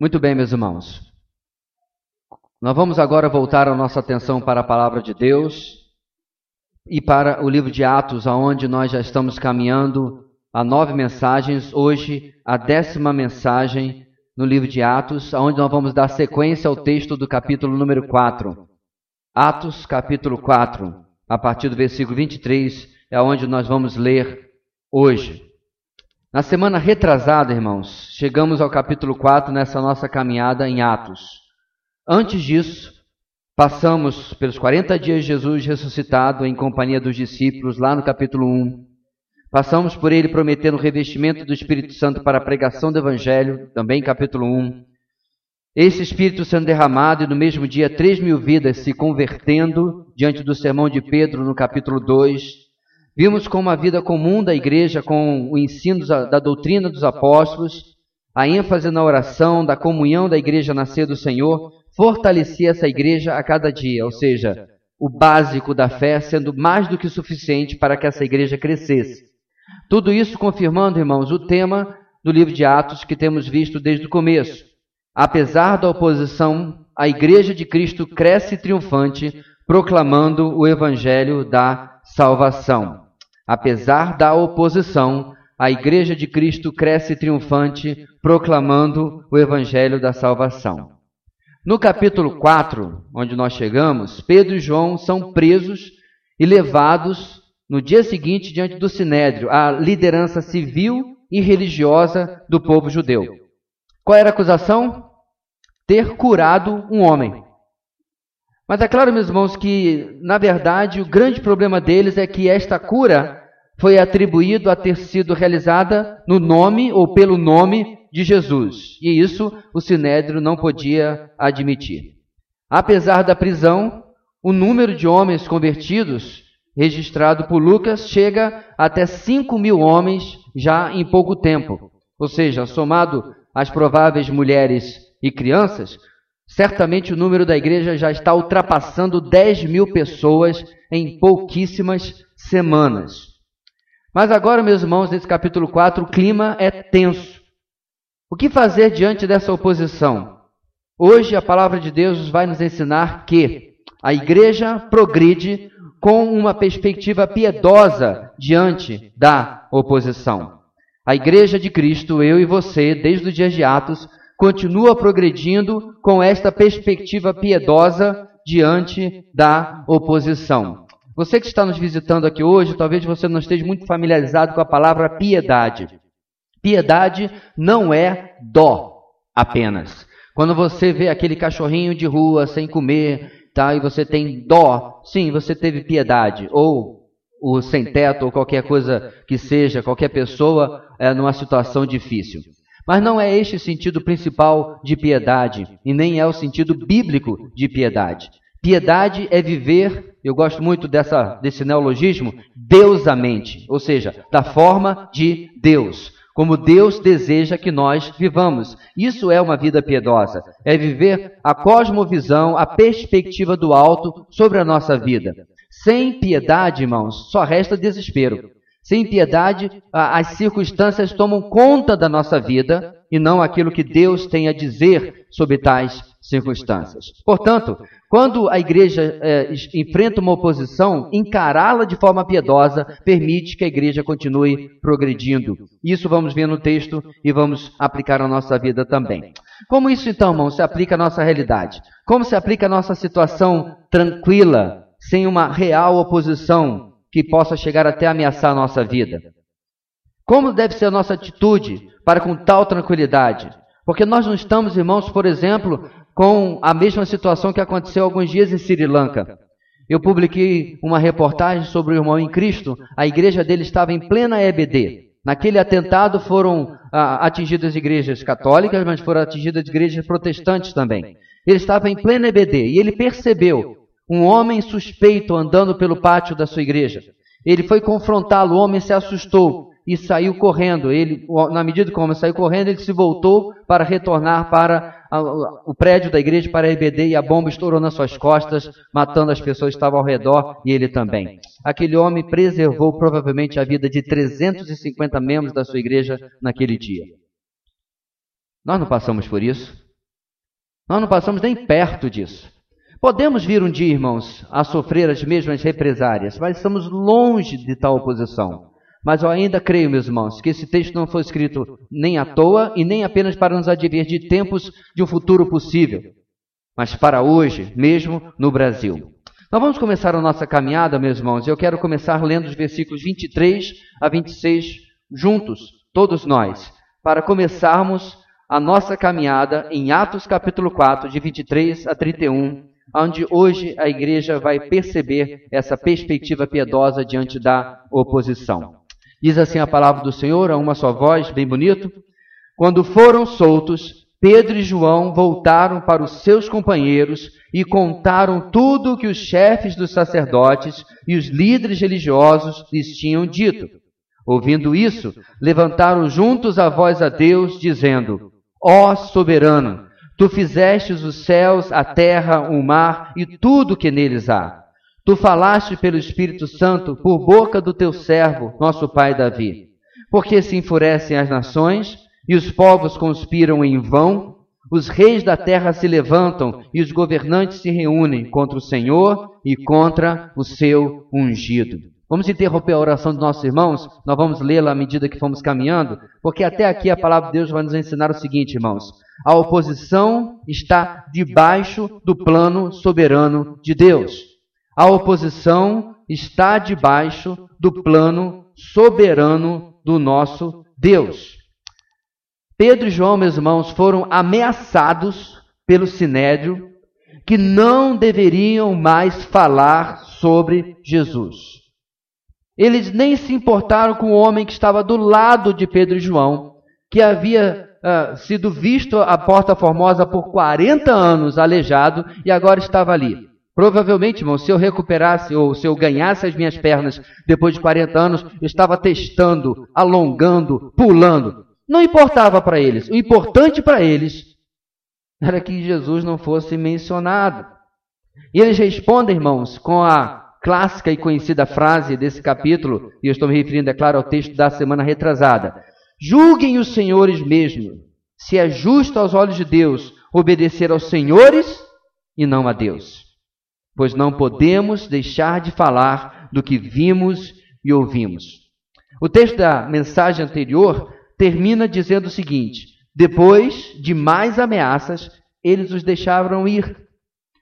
Muito bem, meus irmãos. Nós vamos agora voltar a nossa atenção para a palavra de Deus e para o livro de Atos, aonde nós já estamos caminhando a nove mensagens. Hoje, a décima mensagem no livro de Atos, aonde nós vamos dar sequência ao texto do capítulo número 4. Atos, capítulo 4, a partir do versículo 23, é onde nós vamos ler hoje. Na semana retrasada, irmãos, chegamos ao capítulo 4 nessa nossa caminhada em Atos. Antes disso, passamos pelos 40 dias de Jesus ressuscitado em companhia dos discípulos, lá no capítulo 1. Passamos por ele prometendo o revestimento do Espírito Santo para a pregação do Evangelho, também capítulo 1. Esse Espírito sendo derramado e no mesmo dia três mil vidas se convertendo diante do sermão de Pedro no capítulo 2. Vimos como a vida comum da igreja, com o ensino da doutrina dos apóstolos, a ênfase na oração, da comunhão da igreja nascer do Senhor, fortalecia essa igreja a cada dia, ou seja, o básico da fé sendo mais do que suficiente para que essa igreja crescesse. Tudo isso confirmando, irmãos, o tema do livro de Atos que temos visto desde o começo. Apesar da oposição, a igreja de Cristo cresce triunfante, proclamando o evangelho da salvação. Apesar da oposição, a Igreja de Cristo cresce triunfante, proclamando o Evangelho da salvação. No capítulo 4, onde nós chegamos, Pedro e João são presos e levados no dia seguinte diante do sinédrio, a liderança civil e religiosa do povo judeu. Qual era a acusação? Ter curado um homem. Mas é claro, meus irmãos, que na verdade o grande problema deles é que esta cura foi atribuído a ter sido realizada no nome ou pelo nome de Jesus. E isso o sinédrio não podia admitir. Apesar da prisão, o número de homens convertidos registrado por Lucas chega até 5 mil homens já em pouco tempo. Ou seja, somado às prováveis mulheres e crianças, certamente o número da igreja já está ultrapassando 10 mil pessoas em pouquíssimas semanas. Mas agora, meus irmãos, nesse capítulo 4, o clima é tenso. O que fazer diante dessa oposição? Hoje a palavra de Deus vai nos ensinar que a igreja progride com uma perspectiva piedosa diante da oposição. A igreja de Cristo, eu e você, desde o dia de Atos, continua progredindo com esta perspectiva piedosa diante da oposição. Você que está nos visitando aqui hoje, talvez você não esteja muito familiarizado com a palavra piedade. Piedade não é dó apenas. Quando você vê aquele cachorrinho de rua sem comer, tá, e você tem dó, sim, você teve piedade. Ou o sem teto, ou qualquer coisa que seja, qualquer pessoa é, numa situação difícil. Mas não é este o sentido principal de piedade, e nem é o sentido bíblico de piedade. Piedade é viver, eu gosto muito dessa, desse neologismo, deusamente, ou seja, da forma de Deus, como Deus deseja que nós vivamos. Isso é uma vida piedosa, é viver a cosmovisão, a perspectiva do alto sobre a nossa vida. Sem piedade, irmãos, só resta desespero. Sem piedade, as circunstâncias tomam conta da nossa vida e não aquilo que Deus tem a dizer sobre tais circunstâncias. Portanto, quando a igreja é, enfrenta uma oposição, encará-la de forma piedosa permite que a igreja continue progredindo. Isso vamos ver no texto e vamos aplicar na nossa vida também. Como isso, então, irmão, se aplica à nossa realidade? Como se aplica à nossa situação tranquila, sem uma real oposição que possa chegar até ameaçar a nossa vida? Como deve ser a nossa atitude para com tal tranquilidade? Porque nós não estamos, irmãos, por exemplo, com a mesma situação que aconteceu alguns dias em Sri Lanka. Eu publiquei uma reportagem sobre o irmão em Cristo, a igreja dele estava em plena EBD. Naquele atentado foram ah, atingidas igrejas católicas, mas foram atingidas igrejas protestantes também. Ele estava em plena EBD e ele percebeu um homem suspeito andando pelo pátio da sua igreja. Ele foi confrontá-lo, o homem se assustou e saiu correndo. Ele, na medida que o homem saiu correndo, ele se voltou para retornar para o prédio da igreja, para a EBD, e a bomba estourou nas suas costas, matando as pessoas que estavam ao redor e ele também. Aquele homem preservou provavelmente a vida de 350 membros da sua igreja naquele dia. Nós não passamos por isso. Nós não passamos nem perto disso. Podemos vir um dia, irmãos, a sofrer as mesmas represárias, mas estamos longe de tal oposição. Mas eu ainda creio, meus irmãos, que esse texto não foi escrito nem à toa e nem apenas para nos advertir de tempos de um futuro possível, mas para hoje, mesmo no Brasil. Nós vamos começar a nossa caminhada, meus irmãos, e eu quero começar lendo os versículos 23 a 26 juntos, todos nós, para começarmos a nossa caminhada em Atos capítulo 4, de 23 a 31, onde hoje a igreja vai perceber essa perspectiva piedosa diante da oposição. Diz assim a palavra do Senhor, a uma só voz, bem bonito. Quando foram soltos, Pedro e João voltaram para os seus companheiros e contaram tudo o que os chefes dos sacerdotes e os líderes religiosos lhes tinham dito. Ouvindo isso, levantaram juntos a voz a Deus, dizendo: Ó soberano, tu fizestes os céus, a terra, o mar e tudo o que neles há. Tu falaste pelo Espírito Santo por boca do teu servo, nosso pai Davi. Porque se enfurecem as nações e os povos conspiram em vão, os reis da terra se levantam e os governantes se reúnem contra o Senhor e contra o seu ungido. Vamos interromper a oração dos nossos irmãos, nós vamos lê-la à medida que formos caminhando, porque até aqui a palavra de Deus vai nos ensinar o seguinte, irmãos: a oposição está debaixo do plano soberano de Deus. A oposição está debaixo do plano soberano do nosso Deus. Pedro e João, meus irmãos, foram ameaçados pelo sinédrio que não deveriam mais falar sobre Jesus. Eles nem se importaram com o homem que estava do lado de Pedro e João, que havia uh, sido visto à Porta Formosa por 40 anos aleijado e agora estava ali. Provavelmente, irmão, se eu recuperasse ou se eu ganhasse as minhas pernas depois de 40 anos, eu estava testando, alongando, pulando. Não importava para eles. O importante para eles era que Jesus não fosse mencionado. E eles respondem, irmãos, com a clássica e conhecida frase desse capítulo, e eu estou me referindo, é claro, ao texto da semana retrasada. Julguem os senhores mesmo, se é justo aos olhos de Deus obedecer aos senhores e não a Deus. Pois não podemos deixar de falar do que vimos e ouvimos. O texto da mensagem anterior termina dizendo o seguinte: depois de mais ameaças, eles os deixaram ir.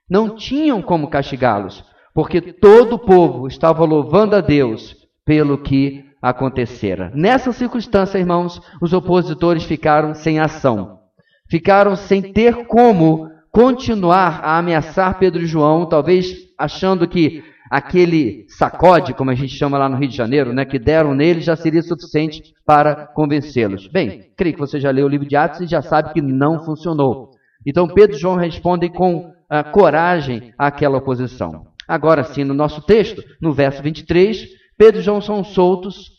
Não tinham como castigá-los, porque todo o povo estava louvando a Deus pelo que acontecera. Nessa circunstância, irmãos, os opositores ficaram sem ação. Ficaram sem ter como continuar a ameaçar Pedro e João, talvez achando que aquele sacode, como a gente chama lá no Rio de Janeiro, né, que deram nele, já seria suficiente para convencê-los. Bem, creio que você já leu o livro de Atos e já sabe que não funcionou. Então Pedro e João respondem com uh, coragem àquela oposição. Agora sim, no nosso texto, no verso 23, Pedro e João são soltos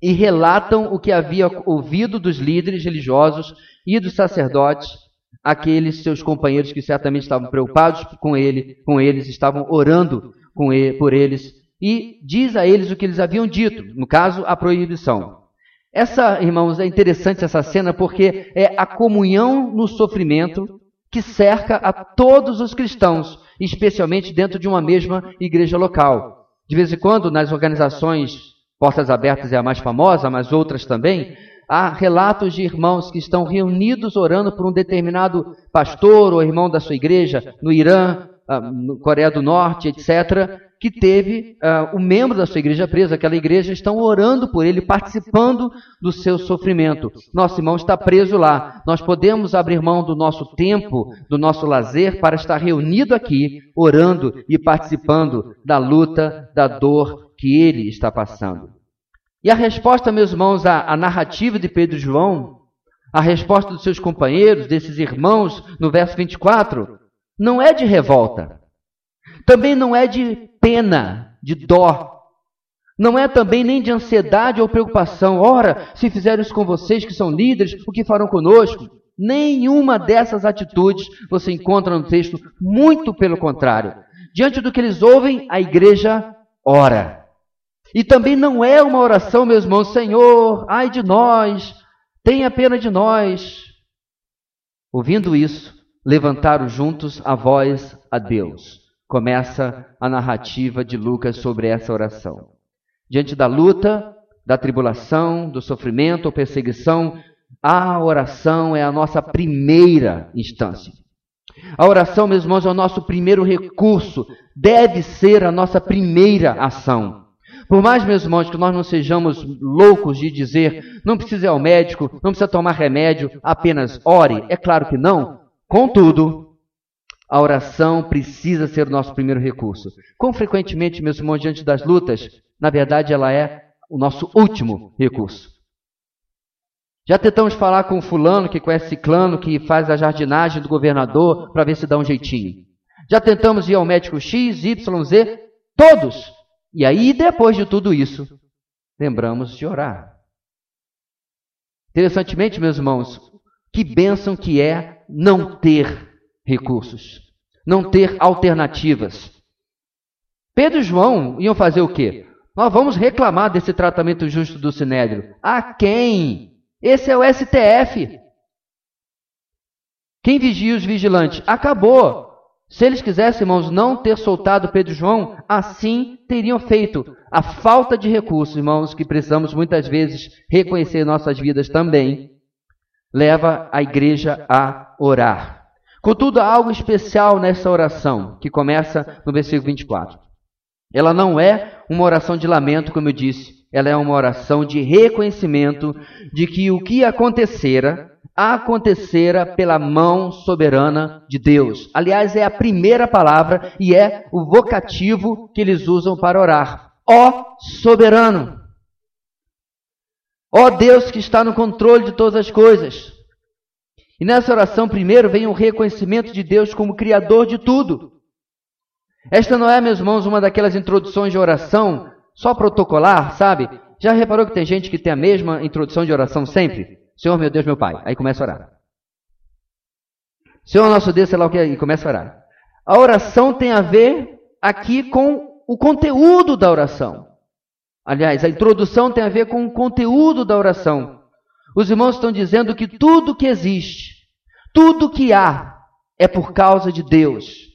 e relatam o que havia ouvido dos líderes religiosos e dos sacerdotes, aqueles seus companheiros que certamente estavam preocupados com ele, com eles, estavam orando com ele, por eles e diz a eles o que eles haviam dito, no caso, a proibição. Essa, irmãos, é interessante essa cena porque é a comunhão no sofrimento que cerca a todos os cristãos, especialmente dentro de uma mesma igreja local. De vez em quando, nas organizações Portas Abertas é a mais famosa, mas outras também, há relatos de irmãos que estão reunidos orando por um determinado pastor ou irmão da sua igreja no Irã, ah, no Coreia do Norte, etc., que teve uh, o membro da sua igreja preso, aquela igreja, estão orando por ele, participando do seu sofrimento. Nosso irmão está preso lá. Nós podemos abrir mão do nosso tempo, do nosso lazer, para estar reunido aqui, orando e participando da luta, da dor que ele está passando. E a resposta, meus irmãos, à, à narrativa de Pedro e João, a resposta dos seus companheiros, desses irmãos, no verso 24, não é de revolta, também não é de pena, de dó, não é também nem de ansiedade ou preocupação. Ora, se fizeram isso com vocês que são líderes, o que farão conosco? Nenhuma dessas atitudes você encontra no texto, muito pelo contrário. Diante do que eles ouvem, a igreja ora. E também não é uma oração, meus irmãos, Senhor, ai de nós, tenha pena de nós. Ouvindo isso, levantaram juntos a voz a Deus. Começa a narrativa de Lucas sobre essa oração. Diante da luta, da tribulação, do sofrimento ou perseguição, a oração é a nossa primeira instância. A oração, meus irmãos, é o nosso primeiro recurso, deve ser a nossa primeira ação. Por mais, meus irmãos, que nós não sejamos loucos de dizer, não precisa ir ao médico, não precisa tomar remédio, apenas ore, é claro que não. Contudo, a oração precisa ser o nosso primeiro recurso. Quão frequentemente, meus irmãos, diante das lutas, na verdade ela é o nosso último recurso. Já tentamos falar com fulano que conhece ciclano, que faz a jardinagem do governador para ver se dá um jeitinho. Já tentamos ir ao médico X, Y, Z, todos. E aí, depois de tudo isso, lembramos de orar. Interessantemente, meus irmãos, que bênção que é não ter recursos, não ter alternativas. Pedro e João iam fazer o quê? Nós vamos reclamar desse tratamento justo do Sinédrio. A quem? Esse é o STF. Quem vigia os vigilantes? Acabou. Se eles quisessem, irmãos, não ter soltado Pedro e João, assim teriam feito. A falta de recursos, irmãos, que precisamos muitas vezes reconhecer em nossas vidas também, leva a igreja a orar. Contudo, há algo especial nessa oração, que começa no versículo 24. Ela não é uma oração de lamento, como eu disse, ela é uma oração de reconhecimento de que o que acontecera, acontecera pela mão soberana de Deus. Aliás, é a primeira palavra e é o vocativo que eles usam para orar. Ó soberano. Ó Deus que está no controle de todas as coisas. E nessa oração, primeiro, vem o reconhecimento de Deus como Criador de tudo. Esta não é, meus irmãos, uma daquelas introduções de oração só protocolar, sabe? Já reparou que tem gente que tem a mesma introdução de oração sempre? Senhor, meu Deus, meu Pai. Aí começa a orar. Senhor, nosso Deus, sei lá o que, e começa a orar. A oração tem a ver aqui com o conteúdo da oração. Aliás, a introdução tem a ver com o conteúdo da oração. Os irmãos estão dizendo que tudo que existe, tudo que há, é por causa de Deus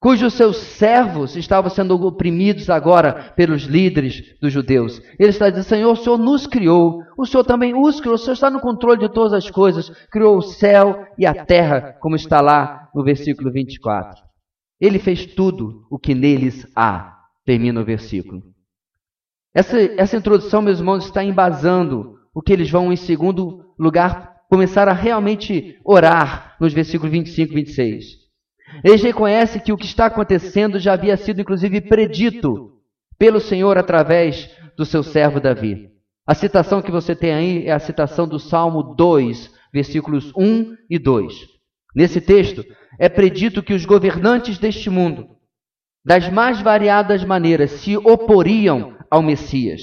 cujos seus servos estavam sendo oprimidos agora pelos líderes dos judeus. Ele está dizendo: Senhor, o Senhor nos criou, o Senhor também os criou, o Senhor está no controle de todas as coisas, criou o céu e a terra, como está lá no versículo 24. Ele fez tudo o que neles há, termina o versículo. Essa, essa introdução, meus irmãos, está embasando o que eles vão, em segundo lugar, começar a realmente orar nos versículos 25 e 26. Eles reconhecem que o que está acontecendo já havia sido, inclusive, predito pelo Senhor através do seu servo Davi. A citação que você tem aí é a citação do Salmo 2, versículos 1 e 2. Nesse texto, é predito que os governantes deste mundo, das mais variadas maneiras, se oporiam ao Messias.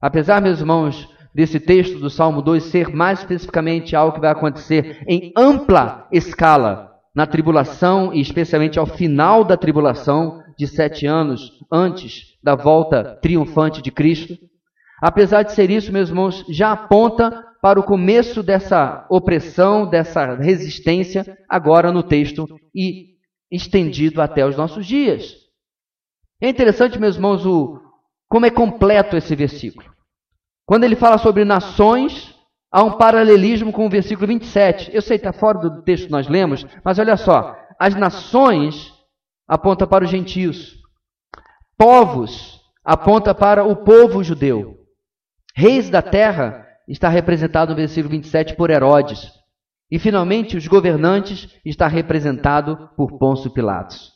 Apesar, meus irmãos, desse texto do Salmo 2 ser mais especificamente algo que vai acontecer em ampla escala na tribulação e especialmente ao final da tribulação de sete anos antes da volta triunfante de Cristo. Apesar de ser isso, meus irmãos, já aponta para o começo dessa opressão, dessa resistência, agora no texto e estendido até os nossos dias. É interessante, meus irmãos, o, como é completo esse versículo. Quando ele fala sobre nações, há um paralelismo com o versículo 27. Eu sei, está fora do texto que nós lemos, mas olha só. As nações aponta para os gentios. Povos aponta para o povo judeu. Reis da terra está representado no versículo 27 por Herodes. E finalmente os governantes está representado por Pôncio Pilatos.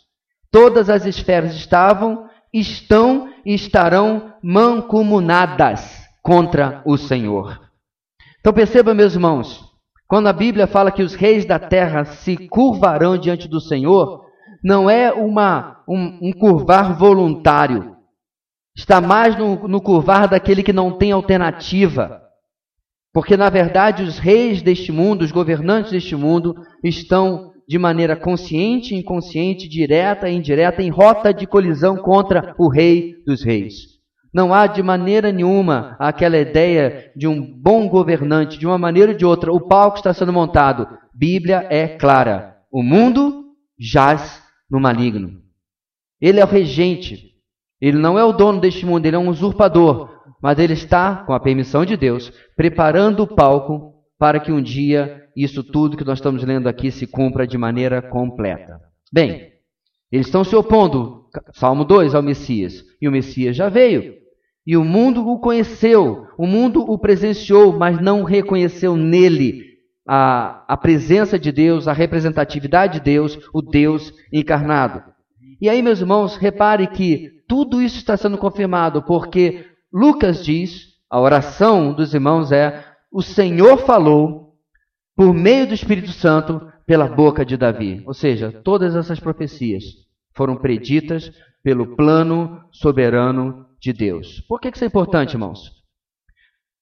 Todas as esferas estavam, estão e estarão mancomunadas contra o Senhor. Então perceba, meus irmãos, quando a Bíblia fala que os reis da terra se curvarão diante do Senhor, não é uma, um, um curvar voluntário. Está mais no, no curvar daquele que não tem alternativa. Porque, na verdade, os reis deste mundo, os governantes deste mundo, estão de maneira consciente inconsciente, direta e indireta, em rota de colisão contra o Rei dos Reis. Não há de maneira nenhuma aquela ideia de um bom governante, de uma maneira ou de outra. O palco está sendo montado. Bíblia é clara. o mundo jaz no maligno. Ele é o regente. Ele não é o dono deste mundo, ele é um usurpador. Mas ele está, com a permissão de Deus, preparando o palco para que um dia isso tudo que nós estamos lendo aqui se cumpra de maneira completa. Bem, eles estão se opondo, Salmo 2, ao Messias. E o Messias já veio. E o mundo o conheceu, o mundo o presenciou, mas não reconheceu nele a, a presença de Deus, a representatividade de Deus, o Deus encarnado. E aí, meus irmãos, repare que tudo isso está sendo confirmado, porque Lucas diz, a oração dos irmãos é: o Senhor falou por meio do Espírito Santo pela boca de Davi. Ou seja, todas essas profecias foram preditas pelo plano soberano de Deus. Por que isso é importante, irmãos?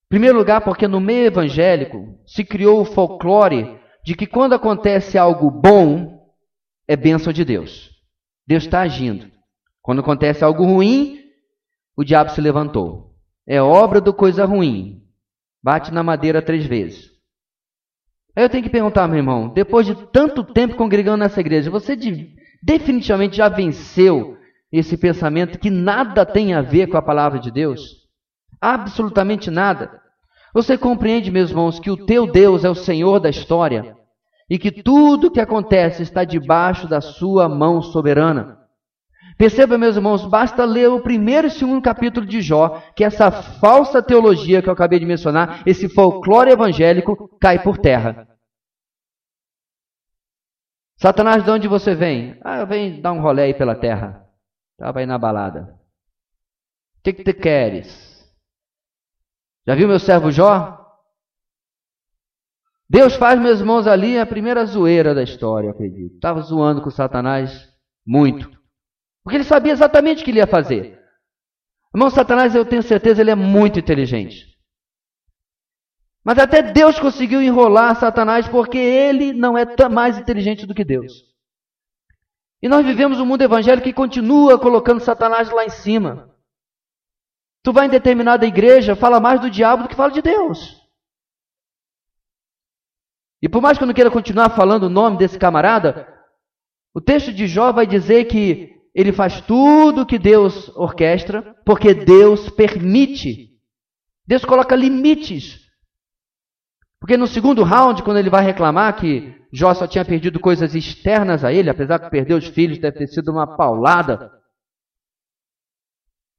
Em primeiro lugar, porque no meio evangélico se criou o folclore de que quando acontece algo bom, é bênção de Deus. Deus está agindo. Quando acontece algo ruim, o diabo se levantou. É obra do coisa ruim. Bate na madeira três vezes. Aí eu tenho que perguntar, meu irmão, depois de tanto tempo congregando nessa igreja, você definitivamente já venceu esse pensamento que nada tem a ver com a palavra de Deus? Absolutamente nada. Você compreende, meus irmãos, que o teu Deus é o Senhor da história e que tudo que acontece está debaixo da sua mão soberana. Perceba, meus irmãos, basta ler o primeiro e segundo capítulo de Jó, que essa falsa teologia que eu acabei de mencionar, esse folclore evangélico, cai por terra. Satanás, de onde você vem? Ah, venho dar um rolê aí pela terra. Estava aí na balada. O que, que tu queres? Já viu meu servo Jó? Deus faz, meus irmãos, ali a primeira zoeira da história, acredito. Estava zoando com Satanás muito. Porque ele sabia exatamente o que ele ia fazer. Irmão, Satanás, eu tenho certeza, ele é muito inteligente. Mas até Deus conseguiu enrolar Satanás porque ele não é mais inteligente do que Deus. E nós vivemos um mundo evangélico que continua colocando Satanás lá em cima. Tu vai em determinada igreja, fala mais do diabo do que fala de Deus. E por mais que eu não queira continuar falando o nome desse camarada, o texto de Jó vai dizer que ele faz tudo que Deus orquestra, porque Deus permite. Deus coloca limites. Porque no segundo round, quando ele vai reclamar que Jó só tinha perdido coisas externas a ele, apesar de perder os filhos, deve ter sido uma paulada.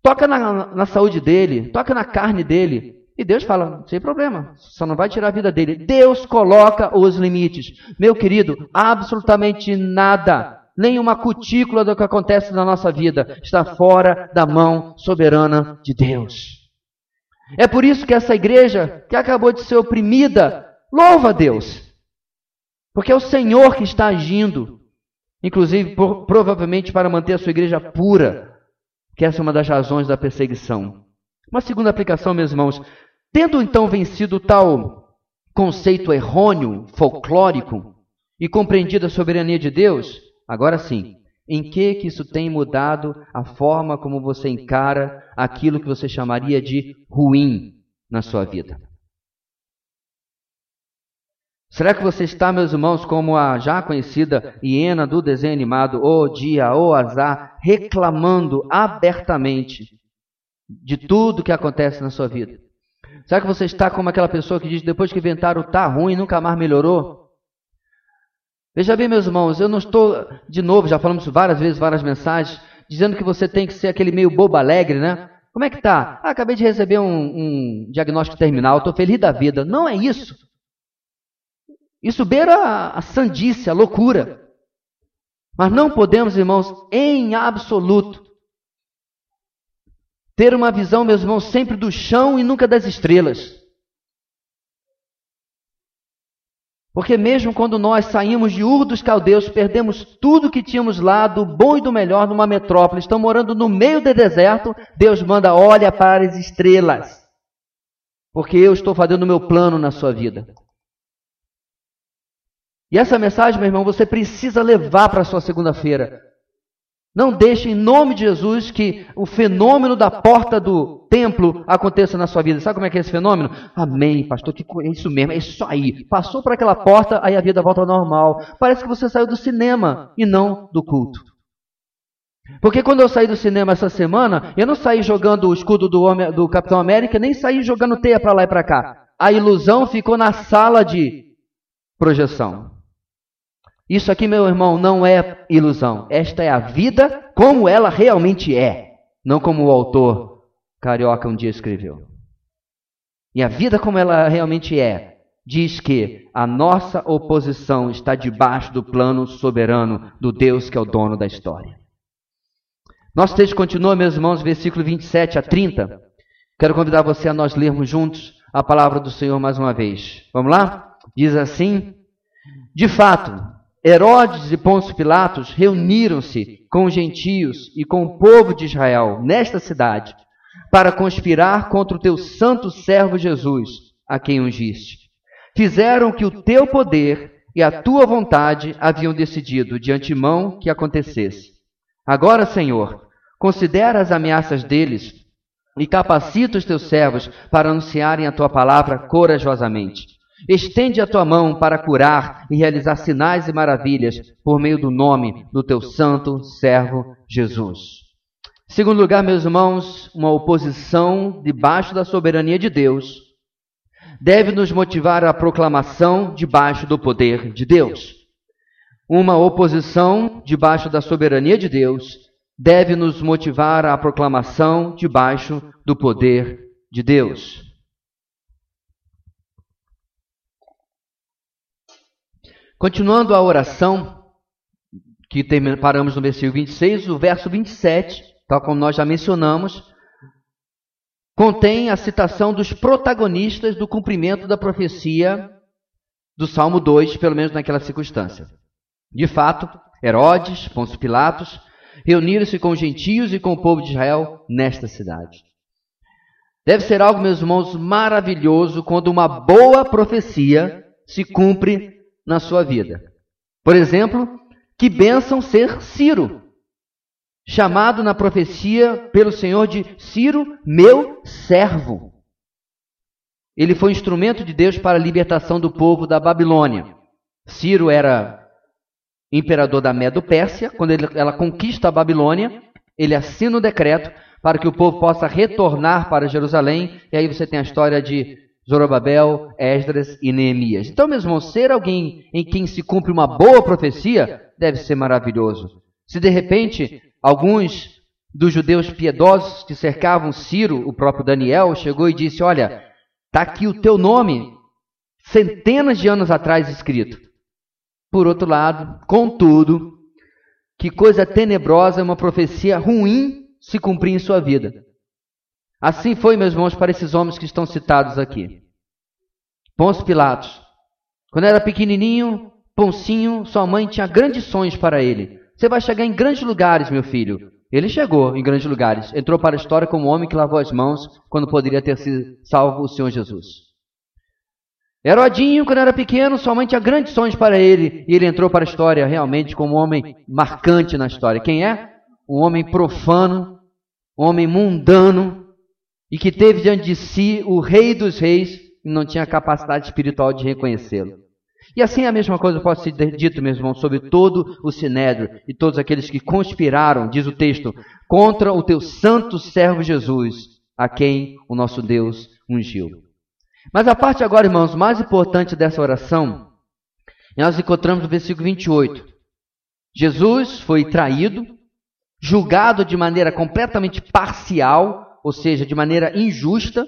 Toca na, na saúde dele, toca na carne dele. E Deus fala, sem problema, só não vai tirar a vida dele. Deus coloca os limites. Meu querido, absolutamente nada nenhuma cutícula do que acontece na nossa vida está fora da mão soberana de Deus. É por isso que essa igreja, que acabou de ser oprimida, louva a Deus. Porque é o Senhor que está agindo, inclusive por, provavelmente para manter a sua igreja pura, que essa é uma das razões da perseguição. Uma segunda aplicação, meus irmãos, tendo então vencido tal conceito errôneo, folclórico, e compreendido a soberania de Deus, Agora sim, em que que isso tem mudado a forma como você encara aquilo que você chamaria de ruim na sua vida? Será que você está, meus irmãos, como a já conhecida hiena do desenho animado, o dia, o azar, reclamando abertamente de tudo que acontece na sua vida? Será que você está como aquela pessoa que diz depois que inventaram tá ruim, nunca mais melhorou? Veja bem, meus irmãos, eu não estou, de novo, já falamos várias vezes, várias mensagens, dizendo que você tem que ser aquele meio bobo alegre, né? Como é que tá? Ah, acabei de receber um, um diagnóstico terminal, estou feliz da vida. Não é isso. Isso beira a, sandice, a loucura. Mas não podemos, irmãos, em absoluto, ter uma visão, meus irmãos, sempre do chão e nunca das estrelas. Porque mesmo quando nós saímos de Ur dos Caldeus, perdemos tudo que tínhamos lá, do bom e do melhor, numa metrópole. Estão morando no meio do deserto. Deus manda, olha para as estrelas. Porque eu estou fazendo o meu plano na sua vida. E essa mensagem, meu irmão, você precisa levar para a sua segunda-feira. Não deixe, em nome de Jesus, que o fenômeno da porta do templo aconteça na sua vida. Sabe como é que é esse fenômeno? Amém, pastor, que é isso mesmo, é isso aí. Passou por aquela porta, aí a vida volta ao normal. Parece que você saiu do cinema e não do culto. Porque quando eu saí do cinema essa semana, eu não saí jogando o escudo do, homem, do Capitão América, nem saí jogando teia para lá e para cá. A ilusão ficou na sala de projeção. Isso aqui, meu irmão, não é ilusão. Esta é a vida como ela realmente é, não como o autor carioca um dia escreveu. E a vida como ela realmente é, diz que a nossa oposição está debaixo do plano soberano do Deus que é o dono da história. Nosso texto continua, meus irmãos, versículo 27 a 30. Quero convidar você a nós lermos juntos a palavra do Senhor mais uma vez. Vamos lá? Diz assim: De fato, Herodes e Pôncio Pilatos reuniram-se com os gentios e com o povo de Israel nesta cidade para conspirar contra o teu santo servo Jesus, a quem ungiste. Fizeram que o teu poder e a tua vontade haviam decidido de antemão que acontecesse. Agora, Senhor, considera as ameaças deles e capacita os teus servos para anunciarem a tua palavra corajosamente. Estende a tua mão para curar e realizar sinais e maravilhas por meio do nome do teu santo servo Jesus. Segundo lugar, meus irmãos, uma oposição debaixo da soberania de Deus deve nos motivar à proclamação debaixo do poder de Deus. Uma oposição debaixo da soberania de Deus deve nos motivar à proclamação debaixo do poder de Deus. Continuando a oração, que paramos no versículo 26, o verso 27, tal como nós já mencionamos, contém a citação dos protagonistas do cumprimento da profecia do Salmo 2, pelo menos naquela circunstância. De fato, Herodes, Pôncio Pilatos, reuniram-se com os gentios e com o povo de Israel nesta cidade. Deve ser algo, meus irmãos, maravilhoso quando uma boa profecia se cumpre na sua vida. Por exemplo, que bênção ser Ciro, chamado na profecia pelo Senhor de Ciro, meu servo. Ele foi instrumento de Deus para a libertação do povo da Babilônia. Ciro era imperador da Medo-Pérsia. Quando ele, ela conquista a Babilônia, ele assina o decreto para que o povo possa retornar para Jerusalém. E aí você tem a história de Zorobabel, Esdras e Neemias. Então, meus irmãos, ser alguém em quem se cumpre uma boa profecia deve ser maravilhoso. Se de repente alguns dos judeus piedosos que cercavam Ciro, o próprio Daniel, chegou e disse: Olha, está aqui o teu nome, centenas de anos atrás escrito. Por outro lado, contudo, que coisa tenebrosa é uma profecia ruim se cumprir em sua vida. Assim foi, meus irmãos, para esses homens que estão citados aqui. Pôncio Pilatos. Quando era pequenininho, Poncinho, sua mãe tinha grandes sonhos para ele. Você vai chegar em grandes lugares, meu filho. Ele chegou em grandes lugares. Entrou para a história como homem que lavou as mãos quando poderia ter sido salvo o Senhor Jesus. Herodinho, quando era pequeno, sua mãe tinha grandes sonhos para ele. E ele entrou para a história realmente como um homem marcante na história. Quem é? Um homem profano, um homem mundano, e que teve diante de si o Rei dos Reis e não tinha capacidade espiritual de reconhecê-lo. E assim a mesma coisa pode ser dito, meu irmão, sobre todo o Sinédrio e todos aqueles que conspiraram, diz o texto, contra o teu santo servo Jesus, a quem o nosso Deus ungiu. Mas a parte agora, irmãos, mais importante dessa oração, nós encontramos no versículo 28. Jesus foi traído, julgado de maneira completamente parcial ou seja, de maneira injusta,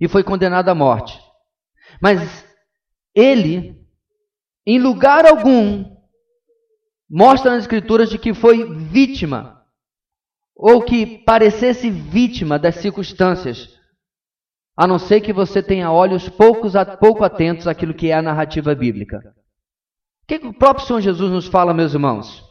e foi condenado à morte. Mas ele, em lugar algum, mostra nas Escrituras de que foi vítima, ou que parecesse vítima das circunstâncias, a não ser que você tenha olhos poucos, pouco atentos àquilo que é a narrativa bíblica. O que, que o próprio Senhor Jesus nos fala, meus irmãos?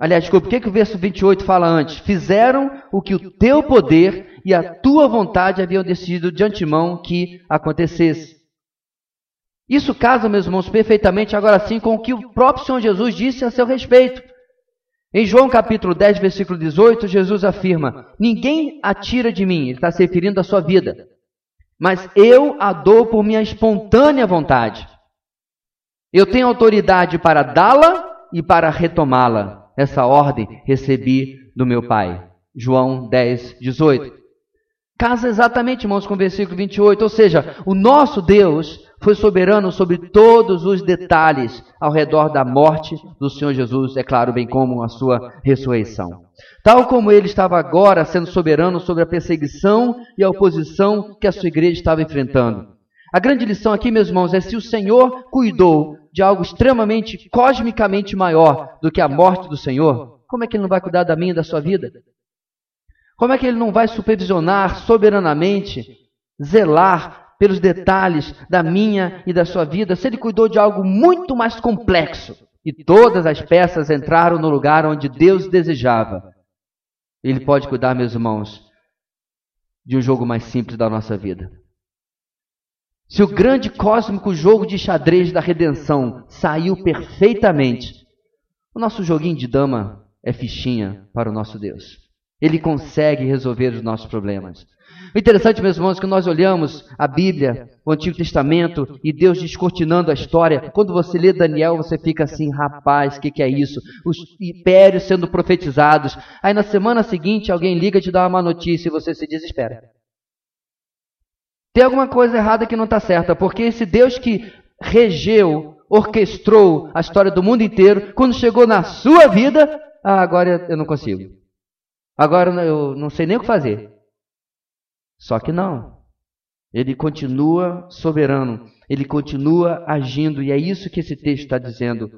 Aliás, desculpa, o que, que o verso 28 fala antes? Fizeram o que o teu poder e a tua vontade haviam decidido de antemão que acontecesse. Isso casa, meus irmãos, perfeitamente agora sim com o que o próprio Senhor Jesus disse a seu respeito. Em João capítulo 10, versículo 18, Jesus afirma: Ninguém atira de mim, ele está se referindo à sua vida, mas eu a dou por minha espontânea vontade. Eu tenho autoridade para dá-la e para retomá-la. Essa ordem recebi do meu Pai. João 10, 18. Casa exatamente, irmãos, com o versículo 28. Ou seja, o nosso Deus foi soberano sobre todos os detalhes ao redor da morte do Senhor Jesus, é claro, bem como a sua ressurreição. Tal como ele estava agora sendo soberano sobre a perseguição e a oposição que a sua igreja estava enfrentando. A grande lição aqui, meus irmãos, é se o Senhor cuidou de algo extremamente, cosmicamente maior do que a morte do Senhor, como é que ele não vai cuidar da minha e da sua vida? Como é que ele não vai supervisionar soberanamente, zelar pelos detalhes da minha e da sua vida, se ele cuidou de algo muito mais complexo e todas as peças entraram no lugar onde Deus desejava? Ele pode cuidar, meus irmãos, de um jogo mais simples da nossa vida. Se o grande cósmico jogo de xadrez da redenção saiu perfeitamente, o nosso joguinho de dama é fichinha para o nosso Deus. Ele consegue resolver os nossos problemas. O interessante, meus irmãos, é que nós olhamos a Bíblia, o Antigo Testamento, e Deus descortinando a história. Quando você lê Daniel, você fica assim, rapaz, o que, que é isso? Os impérios sendo profetizados. Aí na semana seguinte, alguém liga e te dá uma má notícia e você se desespera. Tem alguma coisa errada que não está certa, porque esse Deus que regeu, orquestrou a história do mundo inteiro, quando chegou na sua vida, ah, agora eu não consigo. Agora eu não sei nem o que fazer. Só que não. Ele continua soberano, ele continua agindo, e é isso que esse texto está dizendo.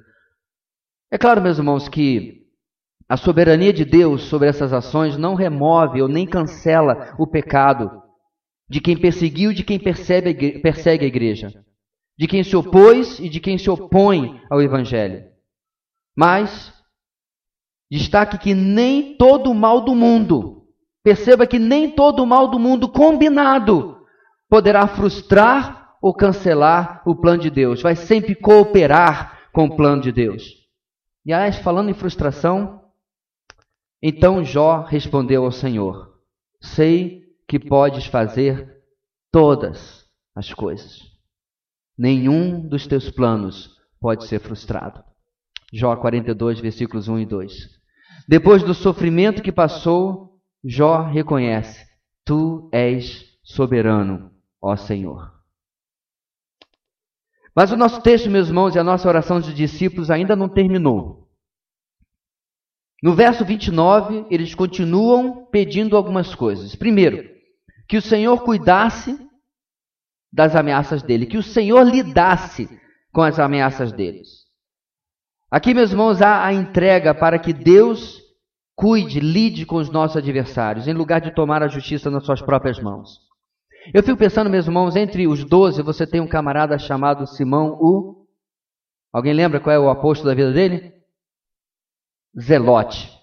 É claro, meus irmãos, que a soberania de Deus sobre essas ações não remove ou nem cancela o pecado de quem perseguiu e de quem persegue, persegue a igreja, de quem se opôs e de quem se opõe ao Evangelho. Mas, destaque que nem todo o mal do mundo, perceba que nem todo o mal do mundo combinado poderá frustrar ou cancelar o plano de Deus, vai sempre cooperar com o plano de Deus. E aliás, falando em frustração, então Jó respondeu ao Senhor: Sei que podes fazer todas as coisas. Nenhum dos teus planos pode ser frustrado. Jó 42, versículos 1 e 2. Depois do sofrimento que passou, Jó reconhece: Tu és soberano, ó Senhor. Mas o nosso texto, meus irmãos, e a nossa oração de discípulos ainda não terminou. No verso 29, eles continuam pedindo algumas coisas. Primeiro, que o Senhor cuidasse das ameaças dele, que o Senhor lidasse com as ameaças deles. Aqui, meus irmãos, há a entrega para que Deus cuide, lide com os nossos adversários, em lugar de tomar a justiça nas suas próprias mãos. Eu fico pensando, meus irmãos, entre os doze você tem um camarada chamado Simão o. Alguém lembra qual é o apóstolo da vida dele? Zelote.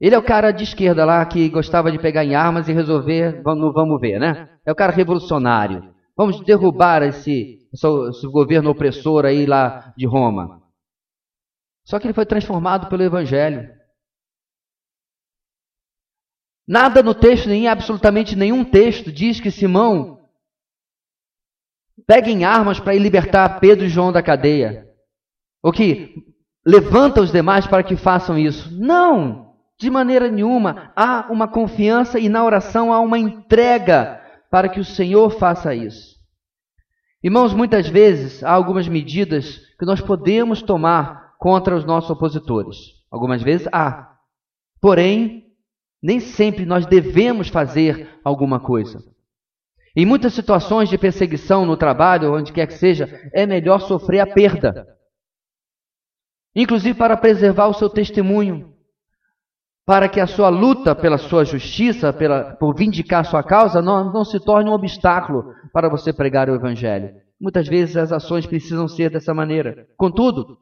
Ele é o cara de esquerda lá que gostava de pegar em armas e resolver, vamos, vamos ver, né? É o cara revolucionário. Vamos derrubar esse, esse governo opressor aí lá de Roma. Só que ele foi transformado pelo Evangelho. Nada no texto, nem absolutamente nenhum texto, diz que Simão pega em armas para ir libertar Pedro e João da cadeia. Ou que levanta os demais para que façam isso. Não! De maneira nenhuma. Há uma confiança e na oração há uma entrega para que o Senhor faça isso. Irmãos, muitas vezes há algumas medidas que nós podemos tomar contra os nossos opositores. Algumas vezes há. Porém, nem sempre nós devemos fazer alguma coisa. Em muitas situações de perseguição no trabalho, onde quer que seja, é melhor sofrer a perda. Inclusive para preservar o seu testemunho para que a sua luta pela sua justiça, pela, por vindicar sua causa, não, não se torne um obstáculo para você pregar o Evangelho. Muitas vezes as ações precisam ser dessa maneira. Contudo,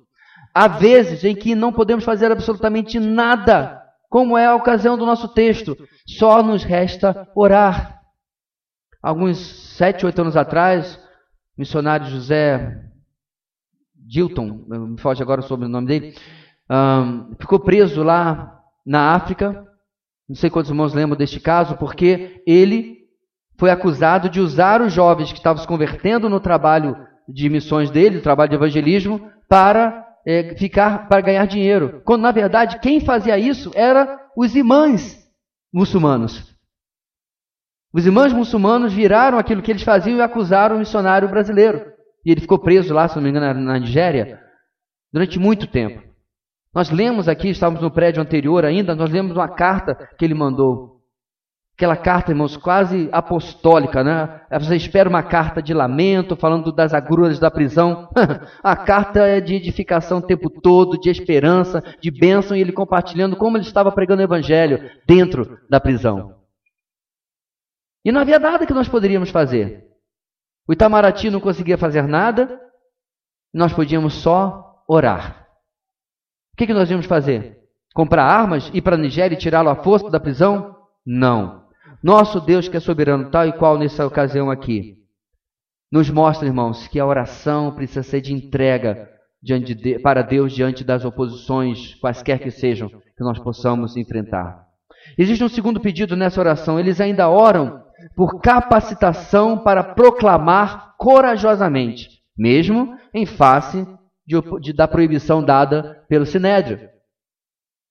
há vezes em que não podemos fazer absolutamente nada, como é a ocasião do nosso texto. Só nos resta orar. Alguns sete, oito anos atrás, o missionário José Dilton, me foge agora sobre o nome dele, um, ficou preso lá na África. Não sei quantos irmãos lembram deste caso, porque ele foi acusado de usar os jovens que estavam se convertendo no trabalho de missões dele, no trabalho de evangelismo, para é, ficar para ganhar dinheiro. Quando na verdade quem fazia isso era os imãs muçulmanos. Os imãs muçulmanos viraram aquilo que eles faziam e acusaram o missionário brasileiro. E ele ficou preso lá, se não me engano, na Nigéria, durante muito tempo. Nós lemos aqui, estávamos no prédio anterior ainda, nós lemos uma carta que ele mandou. Aquela carta, irmãos, quase apostólica, né? Você espera uma carta de lamento, falando das agruras da prisão. A carta é de edificação o tempo todo, de esperança, de bênção, e ele compartilhando como ele estava pregando o evangelho dentro da prisão. E não havia nada que nós poderíamos fazer. O Itamaraty não conseguia fazer nada, nós podíamos só orar. Que, que nós íamos fazer? Comprar armas, ir para a Nigéria e tirá-lo à força da prisão? Não. Nosso Deus, que é soberano, tal e qual nessa ocasião aqui, nos mostra, irmãos, que a oração precisa ser de entrega diante de, para Deus diante das oposições, quaisquer que sejam, que nós possamos enfrentar. Existe um segundo pedido nessa oração. Eles ainda oram por capacitação para proclamar corajosamente, mesmo em face de, de, da proibição dada pelo Sinédrio.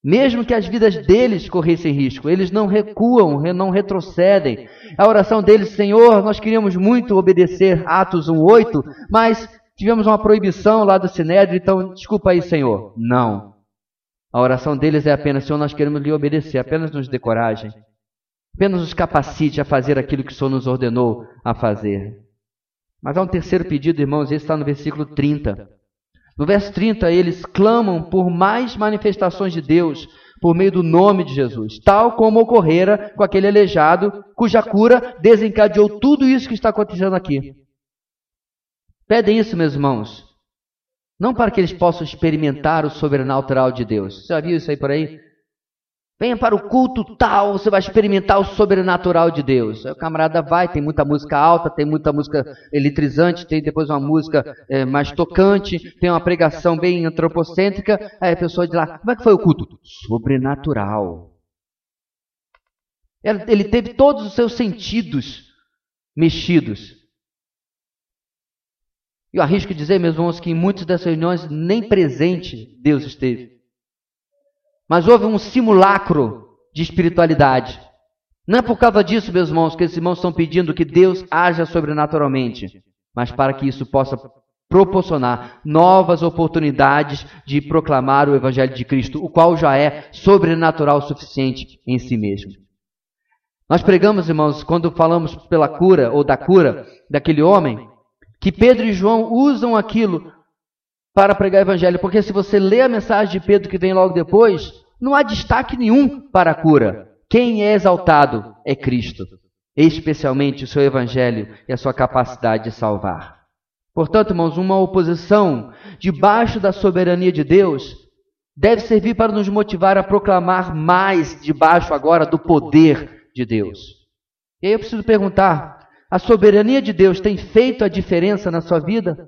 Mesmo que as vidas deles corressem risco, eles não recuam, não retrocedem. A oração deles, Senhor, nós queríamos muito obedecer Atos 1:8, mas tivemos uma proibição lá do Sinédrio, então desculpa aí, Senhor. Não. A oração deles é apenas, Senhor, nós queremos lhe obedecer, apenas nos dê coragem. Apenas nos capacite a fazer aquilo que o Senhor nos ordenou a fazer. Mas há um terceiro pedido, irmãos, esse está no versículo 30. No verso 30, eles clamam por mais manifestações de Deus por meio do nome de Jesus, tal como ocorrera com aquele aleijado, cuja cura desencadeou tudo isso que está acontecendo aqui. Pedem isso, meus irmãos, não para que eles possam experimentar o sobrenatural de Deus. Você já viu isso aí por aí? Venha para o culto tal, você vai experimentar o sobrenatural de Deus. Aí o camarada vai, tem muita música alta, tem muita música eletrizante, tem depois uma música é, mais tocante, tem uma pregação bem antropocêntrica. Aí a pessoa diz lá, como é que foi o culto? Sobrenatural. Ele teve todos os seus sentidos mexidos. Eu arrisco dizer, meus irmãos, que em muitas dessas reuniões nem presente Deus esteve. Mas houve um simulacro de espiritualidade. Não é por causa disso, meus irmãos, que esses irmãos estão pedindo que Deus haja sobrenaturalmente, mas para que isso possa proporcionar novas oportunidades de proclamar o Evangelho de Cristo, o qual já é sobrenatural o suficiente em si mesmo. Nós pregamos, irmãos, quando falamos pela cura ou da cura daquele homem, que Pedro e João usam aquilo para pregar o evangelho, porque se você lê a mensagem de Pedro que vem logo depois, não há destaque nenhum para a cura. Quem é exaltado é Cristo, especialmente o seu evangelho e a sua capacidade de salvar. Portanto, irmãos, uma oposição debaixo da soberania de Deus deve servir para nos motivar a proclamar mais debaixo agora do poder de Deus. E aí eu preciso perguntar: a soberania de Deus tem feito a diferença na sua vida?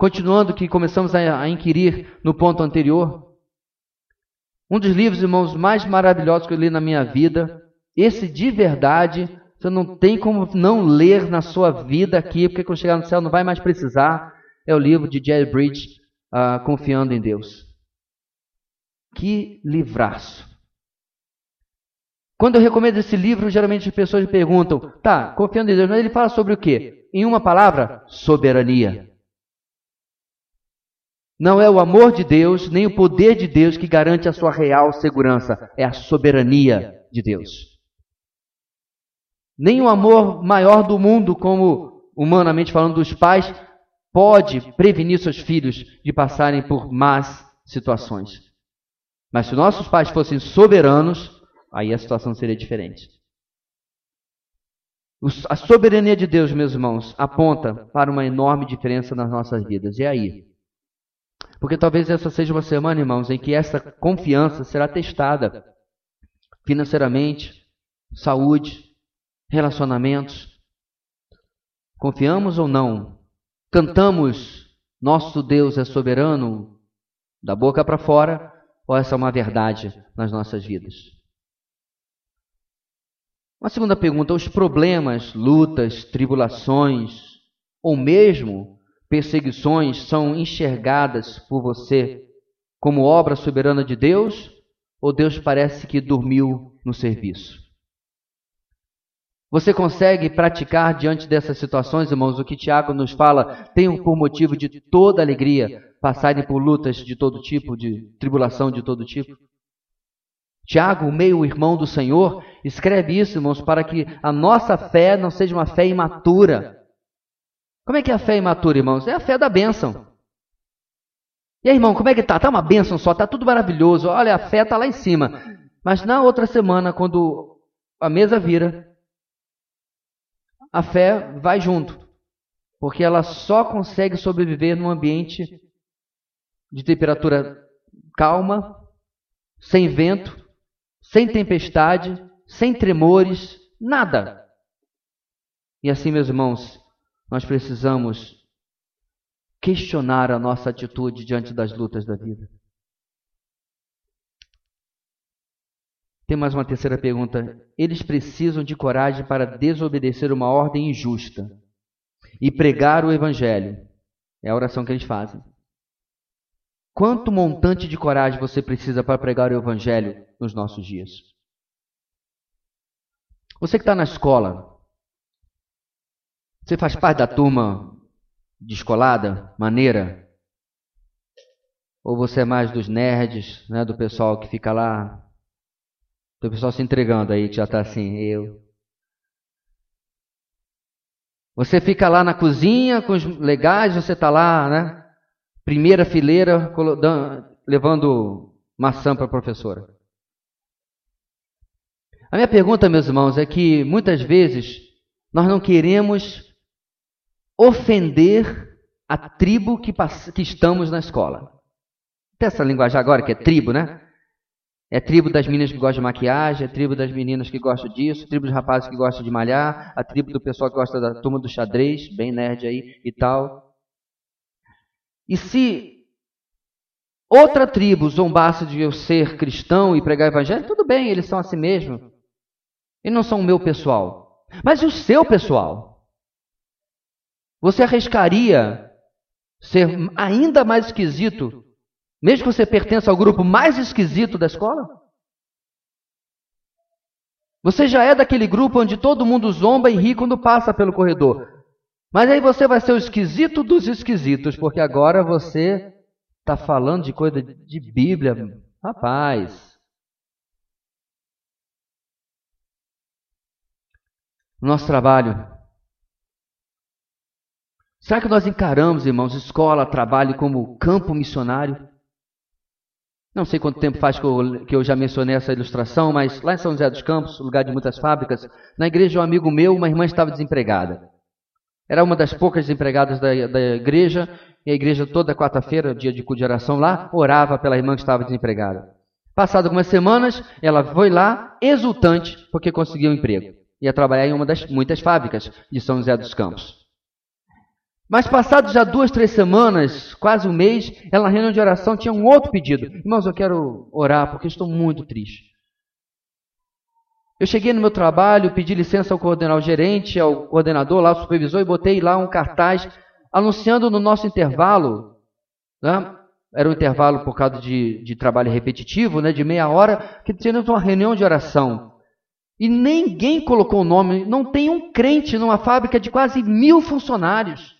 Continuando que começamos a, a inquirir no ponto anterior. Um dos livros, irmãos, mais maravilhosos que eu li na minha vida, esse de verdade, você não tem como não ler na sua vida aqui, porque quando chegar no céu não vai mais precisar, é o livro de Jerry Bridge, uh, Confiando em Deus. Que livraço! Quando eu recomendo esse livro, geralmente as pessoas me perguntam, tá, confiando em Deus, mas ele fala sobre o quê? Em uma palavra, soberania. Não é o amor de Deus, nem o poder de Deus que garante a sua real segurança, é a soberania de Deus. Nem o amor maior do mundo, como humanamente falando dos pais, pode prevenir seus filhos de passarem por más situações. Mas se nossos pais fossem soberanos, aí a situação seria diferente. A soberania de Deus, meus irmãos, aponta para uma enorme diferença nas nossas vidas. E aí? Porque talvez essa seja uma semana, irmãos, em que essa confiança será testada financeiramente, saúde, relacionamentos. Confiamos ou não? Cantamos, nosso Deus é soberano, da boca para fora, ou essa é uma verdade nas nossas vidas? Uma segunda pergunta: os problemas, lutas, tribulações, ou mesmo perseguições são enxergadas por você como obra soberana de Deus, ou Deus parece que dormiu no serviço? Você consegue praticar diante dessas situações, irmãos, o que Tiago nos fala? Tenham por motivo de toda alegria passarem por lutas de todo tipo, de tribulação de todo tipo? Tiago, o meio-irmão do Senhor, escreve isso, irmãos, para que a nossa fé não seja uma fé imatura. Como é que é a fé imatura, irmãos? É a fé da bênção. E aí, irmão, como é que tá? Tá uma bênção só, tá tudo maravilhoso. Olha, a fé tá lá em cima. Mas na outra semana, quando a mesa vira, a fé vai junto. Porque ela só consegue sobreviver num ambiente de temperatura calma, sem vento, sem tempestade, sem tremores, nada. E assim, meus irmãos, nós precisamos questionar a nossa atitude diante das lutas da vida. Tem mais uma terceira pergunta. Eles precisam de coragem para desobedecer uma ordem injusta e pregar o evangelho. É a oração que eles fazem. Quanto montante de coragem você precisa para pregar o evangelho nos nossos dias? Você que está na escola, você faz parte da turma descolada, maneira? Ou você é mais dos nerds, né, do pessoal que fica lá o pessoal se entregando aí, já está assim, eu. Você fica lá na cozinha com os legais, você está lá, né? Primeira fileira, levando maçã para a professora. A minha pergunta, meus irmãos, é que muitas vezes nós não queremos ofender a tribo que, que estamos na escola. Tem essa linguagem agora que é tribo, né? É tribo das meninas que gostam de maquiagem, é tribo das meninas que gostam disso, tribo dos rapazes que gostam de malhar, a tribo do pessoal que gosta da turma do xadrez, bem nerd aí e tal. E se outra tribo zombasse de eu ser cristão e pregar evangelho, tudo bem, eles são assim mesmo. Eles não são o meu pessoal. Mas e o seu pessoal? Você arriscaria ser ainda mais esquisito mesmo que você pertença ao grupo mais esquisito da escola? Você já é daquele grupo onde todo mundo zomba e ri quando passa pelo corredor. Mas aí você vai ser o esquisito dos esquisitos, porque agora você está falando de coisa de Bíblia. Rapaz. Nosso trabalho. Será que nós encaramos, irmãos, escola, trabalho como campo missionário? Não sei quanto tempo faz que eu, que eu, já mencionei essa ilustração, mas lá em São José dos Campos, lugar de muitas fábricas, na igreja de um amigo meu, uma irmã estava desempregada. Era uma das poucas desempregadas da, da igreja, e a igreja toda quarta-feira, dia de culto de oração lá, orava pela irmã que estava desempregada. Passado algumas semanas, ela foi lá, exultante, porque conseguiu um emprego. Ia trabalhar em uma das muitas fábricas de São José dos Campos. Mas passados já duas, três semanas, quase um mês, ela na reunião de oração tinha um outro pedido. Irmãos, eu quero orar porque estou muito triste. Eu cheguei no meu trabalho, pedi licença ao coordenador, gerente, ao coordenador, lá, ao supervisor, e botei lá um cartaz anunciando no nosso intervalo, né? era um intervalo por causa de, de trabalho repetitivo, né? de meia hora, que tínhamos uma reunião de oração. E ninguém colocou o nome, não tem um crente numa fábrica de quase mil funcionários.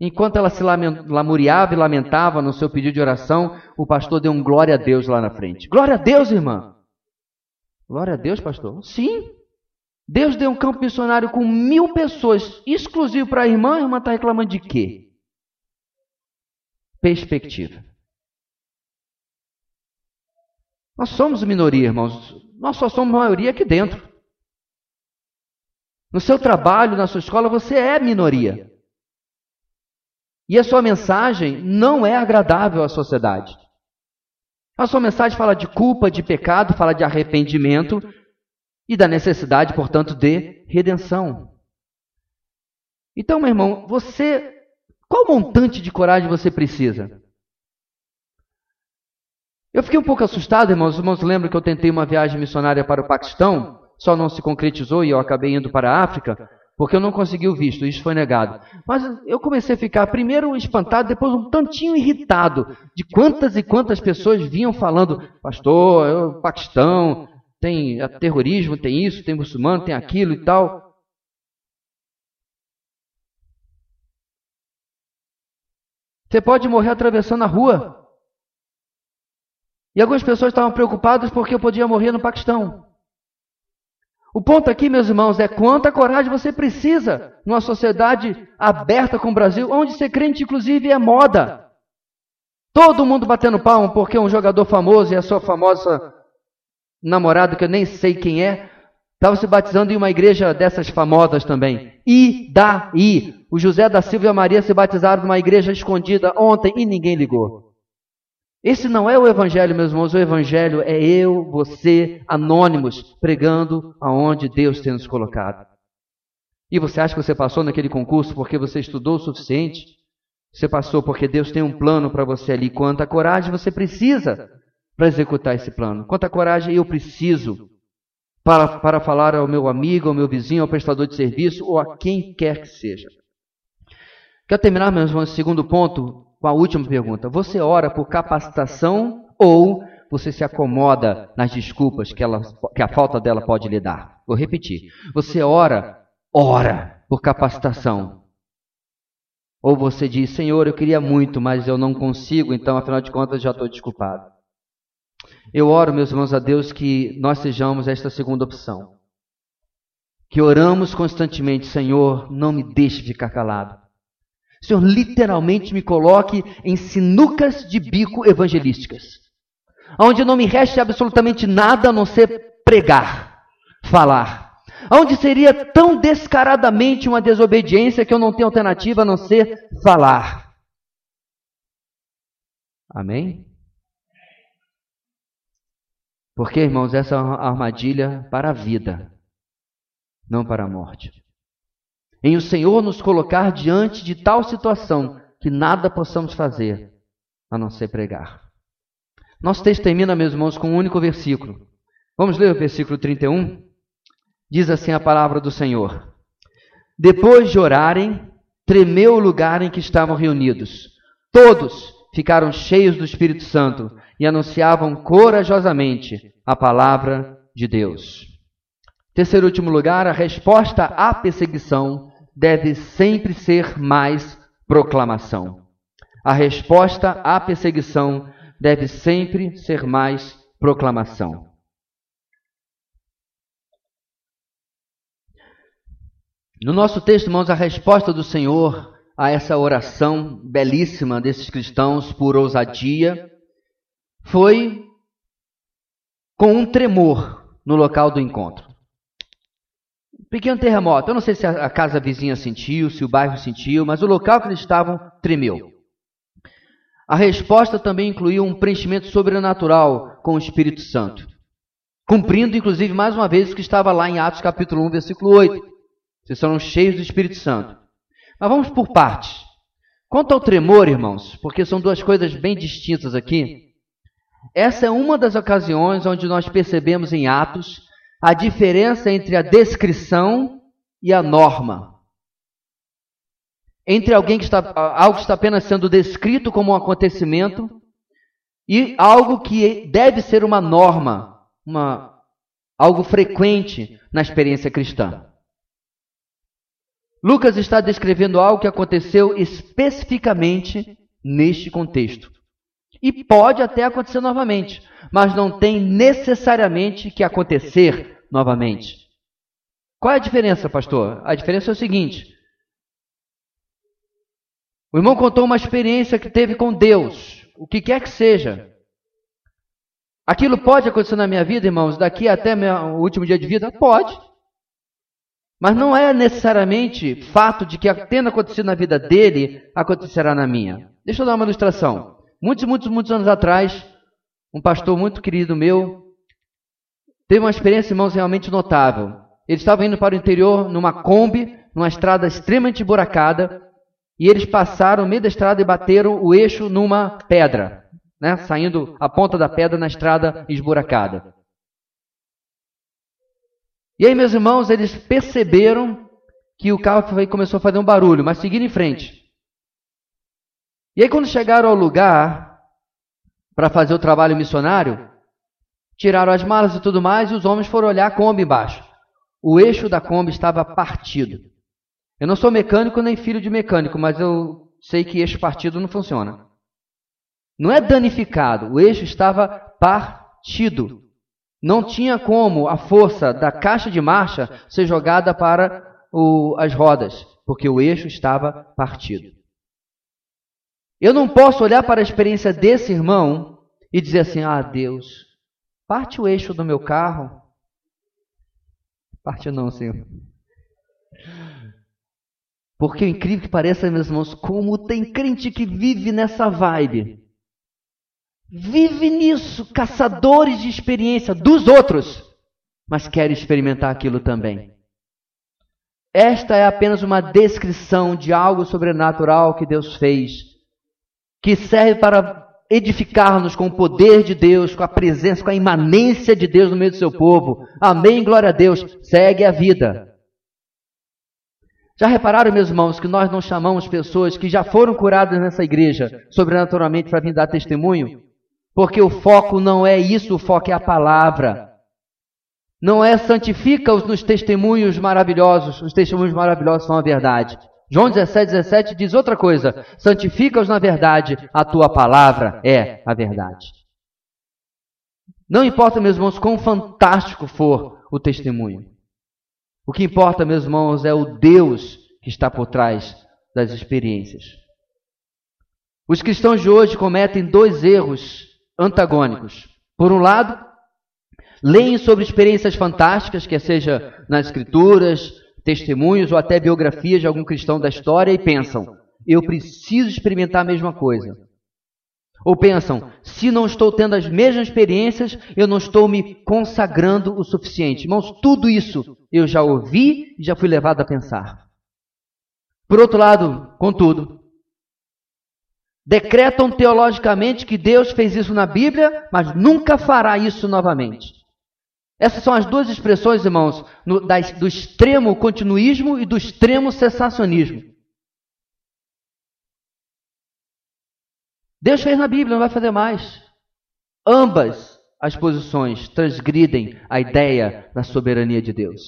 Enquanto ela se lamuriava e lamentava no seu pedido de oração, o pastor deu um glória a Deus lá na frente. Glória a Deus, irmã! Glória a Deus, pastor. Sim. Deus deu um campo missionário com mil pessoas, exclusivo para a irmã. A irmã está reclamando de quê? Perspectiva. Nós somos minoria, irmãos. Nós só somos maioria aqui dentro. No seu trabalho, na sua escola, você é minoria. E a sua mensagem não é agradável à sociedade. A sua mensagem fala de culpa, de pecado, fala de arrependimento e da necessidade, portanto, de redenção. Então, meu irmão, você. Qual montante de coragem você precisa? Eu fiquei um pouco assustado, irmãos. Os irmãos lembram que eu tentei uma viagem missionária para o Paquistão, só não se concretizou e eu acabei indo para a África, porque eu não consegui o visto, isso foi negado. Mas eu comecei a ficar primeiro espantado, depois um tantinho irritado de quantas e quantas pessoas vinham falando, pastor, eu, Paquistão, tem terrorismo, tem isso, tem muçulmano, tem aquilo e tal. Você pode morrer atravessando a rua. E algumas pessoas estavam preocupadas porque eu podia morrer no Paquistão. O ponto aqui, meus irmãos, é quanta coragem você precisa numa sociedade aberta com o Brasil, onde ser crente, inclusive, é moda. Todo mundo batendo palmo porque um jogador famoso e a sua famosa namorada, que eu nem sei quem é, estava se batizando em uma igreja dessas famosas também. E daí? O José da Silva e a Maria se batizaram numa igreja escondida ontem e ninguém ligou. Esse não é o evangelho, meus irmãos, o evangelho é eu, você, anônimos, pregando aonde Deus tem nos colocado. E você acha que você passou naquele concurso porque você estudou o suficiente? Você passou porque Deus tem um plano para você ali. Quanta coragem você precisa para executar esse plano? Quanta coragem eu preciso para, para falar ao meu amigo, ao meu vizinho, ao prestador de serviço ou a quem quer que seja? Quero terminar, meus irmãos, segundo ponto, com a última pergunta. Você ora por capacitação ou você se acomoda nas desculpas que, ela, que a falta dela pode lhe dar? Vou repetir. Você ora, ora por capacitação. Ou você diz, Senhor, eu queria muito, mas eu não consigo, então afinal de contas já estou desculpado. Eu oro, meus irmãos, a Deus que nós sejamos esta segunda opção. Que oramos constantemente, Senhor, não me deixe ficar calado. Senhor, literalmente me coloque em sinucas de bico evangelísticas, onde não me reste absolutamente nada a não ser pregar, falar. Onde seria tão descaradamente uma desobediência que eu não tenho alternativa a não ser falar. Amém? Porque, irmãos, essa é uma armadilha para a vida, não para a morte em o Senhor nos colocar diante de tal situação que nada possamos fazer a não ser pregar. Nosso texto termina, meus irmãos, com um único versículo. Vamos ler o versículo 31? Diz assim a palavra do Senhor: Depois de orarem, tremeu o lugar em que estavam reunidos. Todos ficaram cheios do Espírito Santo e anunciavam corajosamente a palavra de Deus. Terceiro e último lugar, a resposta à perseguição deve sempre ser mais proclamação. A resposta à perseguição deve sempre ser mais proclamação. No nosso texto, irmãos, a resposta do Senhor a essa oração belíssima desses cristãos por ousadia foi com um tremor no local do encontro. Pequeno terremoto. Eu não sei se a casa vizinha sentiu, se o bairro sentiu, mas o local que eles estavam tremeu. A resposta também incluiu um preenchimento sobrenatural com o Espírito Santo. Cumprindo, inclusive, mais uma vez o que estava lá em Atos capítulo 1, versículo 8. Vocês serão cheios do Espírito Santo. Mas vamos por partes. Quanto ao tremor, irmãos, porque são duas coisas bem distintas aqui. Essa é uma das ocasiões onde nós percebemos em Atos a diferença entre a descrição e a norma. Entre alguém que está, algo que está apenas sendo descrito como um acontecimento e algo que deve ser uma norma, uma, algo frequente na experiência cristã. Lucas está descrevendo algo que aconteceu especificamente neste contexto. E pode até acontecer novamente, mas não tem necessariamente que acontecer novamente. Qual é a diferença, pastor? A diferença é o seguinte: o irmão contou uma experiência que teve com Deus, o que quer que seja. Aquilo pode acontecer na minha vida, irmãos, daqui até meu último dia de vida? Pode. Mas não é necessariamente fato de que tendo acontecido na vida dele, acontecerá na minha. Deixa eu dar uma ilustração. Muitos, muitos, muitos anos atrás, um pastor muito querido meu teve uma experiência, irmãos, realmente notável. Ele estava indo para o interior numa Kombi, numa estrada extremamente buracada, e eles passaram no meio da estrada e bateram o eixo numa pedra. né, saindo a ponta da pedra na estrada esburacada. E aí, meus irmãos, eles perceberam que o carro começou a fazer um barulho, mas seguiram em frente. E aí, quando chegaram ao lugar para fazer o trabalho missionário, tiraram as malas e tudo mais, e os homens foram olhar a Kombi embaixo. O eixo da Kombi estava partido. Eu não sou mecânico nem filho de mecânico, mas eu sei que eixo partido não funciona. Não é danificado, o eixo estava partido. Não tinha como a força da caixa de marcha ser jogada para o, as rodas, porque o eixo estava partido. Eu não posso olhar para a experiência desse irmão e dizer assim: ah, Deus, parte o eixo do meu carro. Parte não, Senhor. Porque o incrível que pareça, meus irmãos, como tem crente que vive nessa vibe vive nisso, caçadores de experiência dos outros, mas quer experimentar aquilo também. Esta é apenas uma descrição de algo sobrenatural que Deus fez, que serve para edificar-nos com o poder de Deus, com a presença, com a imanência de Deus no meio do seu povo. Amém, glória a Deus. Segue a vida. Já repararam, meus irmãos, que nós não chamamos pessoas que já foram curadas nessa igreja sobrenaturalmente para vir dar testemunho? Porque o foco não é isso, o foco é a palavra. Não é santifica-os nos testemunhos maravilhosos, os testemunhos maravilhosos são a verdade. João 17, 17 diz outra coisa: santifica-os na verdade, a tua palavra é a verdade. Não importa, meus irmãos, quão fantástico for o testemunho. O que importa, meus irmãos, é o Deus que está por trás das experiências. Os cristãos de hoje cometem dois erros antagônicos. Por um lado, leem sobre experiências fantásticas, quer seja nas escrituras, testemunhos ou até biografias de algum cristão da história e pensam: eu preciso experimentar a mesma coisa. Ou pensam: se não estou tendo as mesmas experiências, eu não estou me consagrando o suficiente. Irmãos, tudo isso eu já ouvi e já fui levado a pensar. Por outro lado, contudo, Decretam teologicamente que Deus fez isso na Bíblia, mas nunca fará isso novamente. Essas são as duas expressões, irmãos, no, da, do extremo continuismo e do extremo cessacionismo. Deus fez na Bíblia, não vai fazer mais. Ambas as posições transgridem a ideia da soberania de Deus.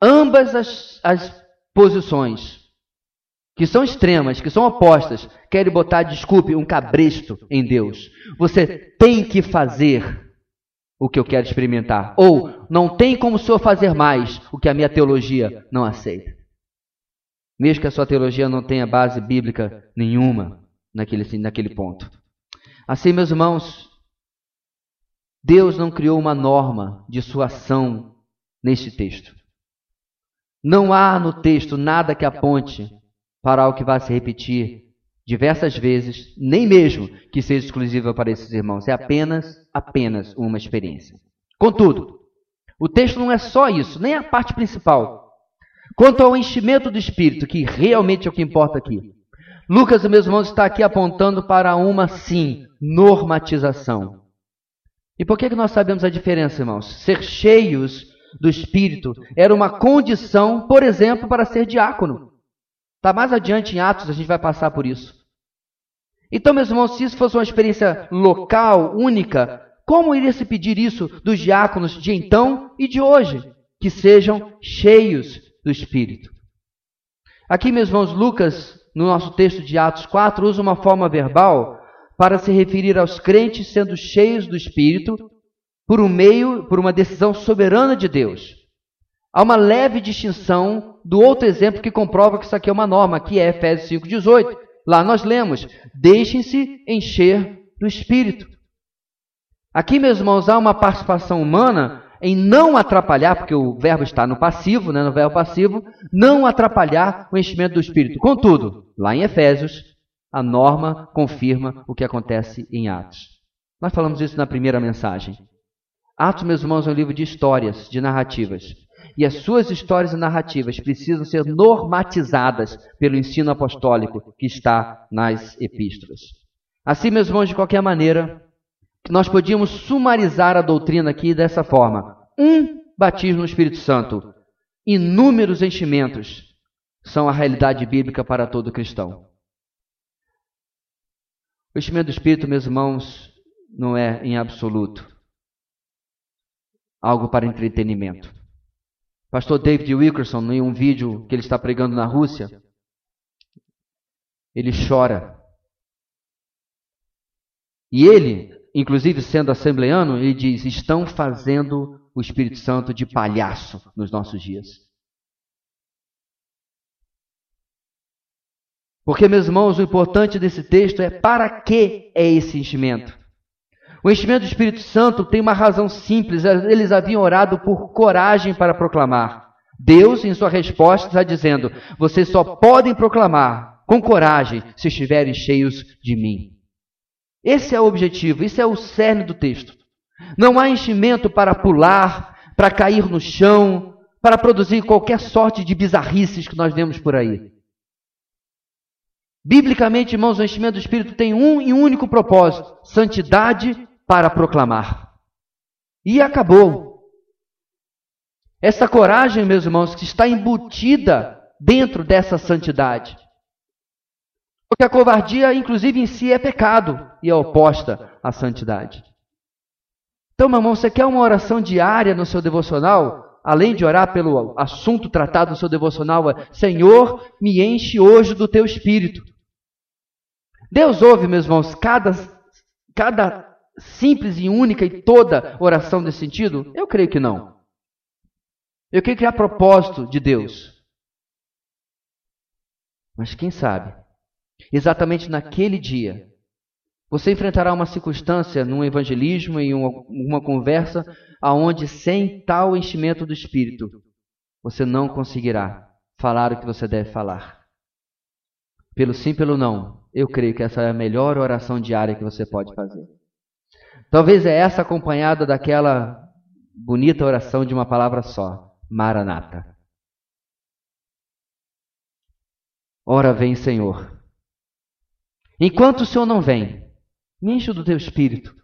Ambas as, as posições que são extremas, que são opostas, querem botar, desculpe, um cabresto em Deus. Você tem que fazer o que eu quero experimentar. Ou não tem como o senhor fazer mais o que a minha teologia não aceita. Mesmo que a sua teologia não tenha base bíblica nenhuma naquele, naquele ponto. Assim, meus irmãos, Deus não criou uma norma de sua ação neste texto. Não há no texto nada que aponte para algo que vai se repetir diversas vezes, nem mesmo que seja exclusiva para esses irmãos. É apenas, apenas uma experiência. Contudo, o texto não é só isso, nem a parte principal. Quanto ao enchimento do Espírito, que realmente é o que importa aqui. Lucas, meus irmãos, está aqui apontando para uma, sim, normatização. E por que, que nós sabemos a diferença, irmãos? Ser cheios do Espírito era uma condição, por exemplo, para ser diácono. Está mais adiante em Atos, a gente vai passar por isso. Então, meus irmãos, se isso fosse uma experiência local, única, como iria se pedir isso dos diáconos de então e de hoje? Que sejam cheios do Espírito. Aqui, meus irmãos, Lucas, no nosso texto de Atos 4, usa uma forma verbal para se referir aos crentes sendo cheios do Espírito por um meio, por uma decisão soberana de Deus. Há uma leve distinção do outro exemplo que comprova que isso aqui é uma norma, que é Efésios 5,18. Lá nós lemos: deixem-se encher do Espírito. Aqui, meus irmãos, há uma participação humana em não atrapalhar, porque o verbo está no passivo, né, no verbo passivo, não atrapalhar o enchimento do Espírito. Contudo, lá em Efésios, a norma confirma o que acontece em Atos. Nós falamos isso na primeira mensagem. Atos, meus irmãos, é um livro de histórias, de narrativas. E as suas histórias e narrativas precisam ser normatizadas pelo ensino apostólico que está nas epístolas. Assim, meus irmãos, de qualquer maneira, nós podíamos sumarizar a doutrina aqui dessa forma: um batismo no Espírito Santo, inúmeros enchimentos são a realidade bíblica para todo cristão. O enchimento do Espírito, meus irmãos, não é em absoluto algo para entretenimento. Pastor David Wilkerson, em um vídeo que ele está pregando na Rússia, ele chora. E ele, inclusive sendo assembleano, ele diz: estão fazendo o Espírito Santo de palhaço nos nossos dias. Porque, meus irmãos, o importante desse texto é para que é esse enchimento. O enchimento do Espírito Santo tem uma razão simples. Eles haviam orado por coragem para proclamar. Deus, em sua resposta, está dizendo: vocês só podem proclamar com coragem se estiverem cheios de mim. Esse é o objetivo, esse é o cerne do texto. Não há enchimento para pular, para cair no chão, para produzir qualquer sorte de bizarrices que nós vemos por aí. Biblicamente, irmãos, o enchimento do Espírito tem um e único propósito: santidade para proclamar. E acabou. Essa coragem, meus irmãos, que está embutida dentro dessa santidade. Porque a covardia, inclusive em si, é pecado e é oposta à santidade. Então, meu irmão, você quer uma oração diária no seu devocional? além de orar pelo assunto tratado no seu devocional, é: Senhor, me enche hoje do teu espírito. Deus ouve, meus irmãos, cada, cada simples e única e toda oração nesse sentido? Eu creio que não. Eu creio que há propósito de Deus. Mas quem sabe, exatamente naquele dia, você enfrentará uma circunstância num evangelismo, em uma, uma conversa, aonde sem tal enchimento do Espírito, você não conseguirá falar o que você deve falar. Pelo sim, pelo não, eu creio que essa é a melhor oração diária que você pode fazer. Talvez é essa acompanhada daquela bonita oração de uma palavra só, Maranata. Ora vem, Senhor. Enquanto o Senhor não vem, me enche do teu espírito.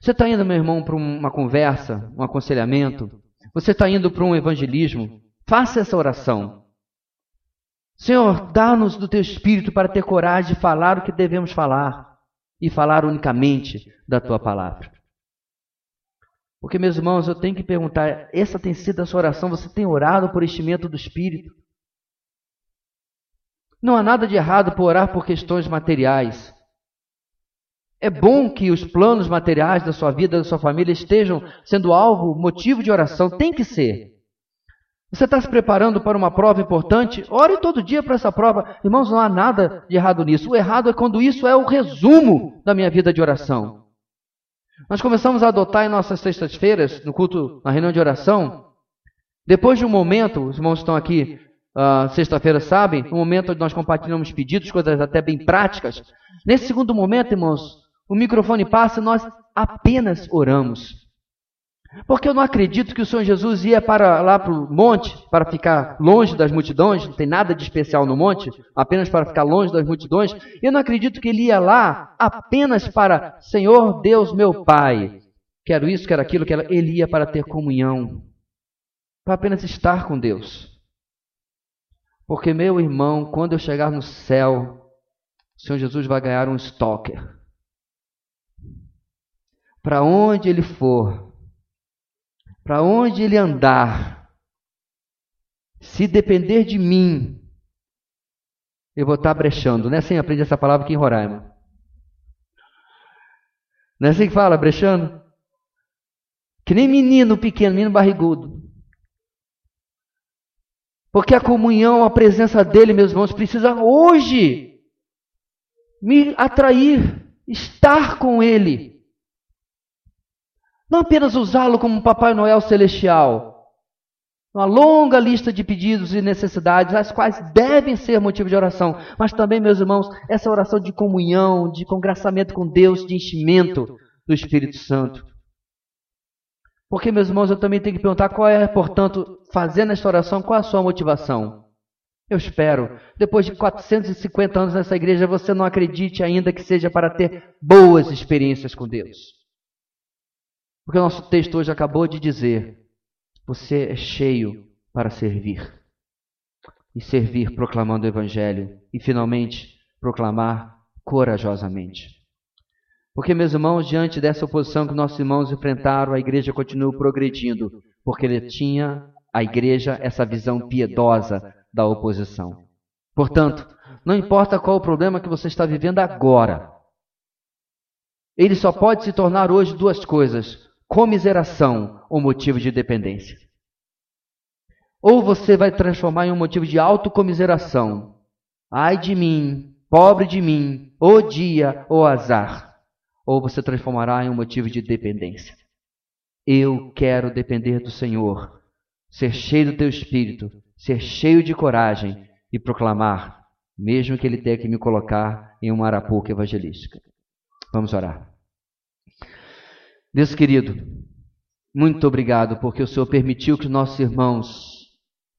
Você está indo, meu irmão, para uma conversa, um aconselhamento. Você está indo para um evangelismo. Faça essa oração. Senhor, dá-nos do teu espírito para ter coragem de falar o que devemos falar e falar unicamente da tua palavra. Porque, meus irmãos, eu tenho que perguntar: essa tem sido a sua oração? Você tem orado por enchimento do espírito? Não há nada de errado por orar por questões materiais. É bom que os planos materiais da sua vida, da sua família estejam sendo alvo, motivo de oração. Tem que ser. Você está se preparando para uma prova importante? Ore todo dia para essa prova. Irmãos, não há nada de errado nisso. O errado é quando isso é o resumo da minha vida de oração. Nós começamos a adotar em nossas sextas-feiras, no culto, na reunião de oração, depois de um momento, os irmãos estão aqui uh, sexta-feira sabem, um momento onde nós compartilhamos pedidos, coisas até bem práticas. Nesse segundo momento, irmãos, o microfone passa e nós apenas oramos. Porque eu não acredito que o Senhor Jesus ia para lá para o monte, para ficar longe das multidões, não tem nada de especial no monte, apenas para ficar longe das multidões. Eu não acredito que ele ia lá apenas para Senhor Deus meu Pai. Quero isso, quero aquilo, quero... ele ia para ter comunhão, para apenas estar com Deus. Porque, meu irmão, quando eu chegar no céu, o Senhor Jesus vai ganhar um stalker. Para onde ele for, para onde ele andar, se depender de mim, eu vou estar brechando. Não é assim aprende essa palavra aqui em Roraima. Não é assim que fala, brechando? Que nem menino pequeno, menino barrigudo. Porque a comunhão, a presença dele, meus irmãos, precisa hoje me atrair, estar com ele. Não apenas usá-lo como Papai Noel celestial. Uma longa lista de pedidos e necessidades, as quais devem ser motivo de oração, mas também, meus irmãos, essa oração de comunhão, de congraçamento com Deus, de enchimento do Espírito Santo. Porque, meus irmãos, eu também tenho que perguntar qual é, portanto, fazendo esta oração, qual é a sua motivação? Eu espero, depois de 450 anos nessa igreja, você não acredite ainda que seja para ter boas experiências com Deus. Porque o nosso texto hoje acabou de dizer: você é cheio para servir. E servir proclamando o Evangelho. E finalmente, proclamar corajosamente. Porque, meus irmãos, diante dessa oposição que nossos irmãos enfrentaram, a igreja continua progredindo, porque ele tinha, a igreja, essa visão piedosa da oposição. Portanto, não importa qual o problema que você está vivendo agora, ele só pode se tornar hoje duas coisas: comiseração ou motivo de dependência. Ou você vai transformar em um motivo de autocomiseração. Ai de mim, pobre de mim, o dia, o azar. Ou você transformará em um motivo de dependência. Eu quero depender do Senhor, ser cheio do teu espírito, ser cheio de coragem e proclamar, mesmo que Ele tenha que me colocar em uma arapuca evangelística. Vamos orar. Deus querido, muito obrigado porque o Senhor permitiu que nossos irmãos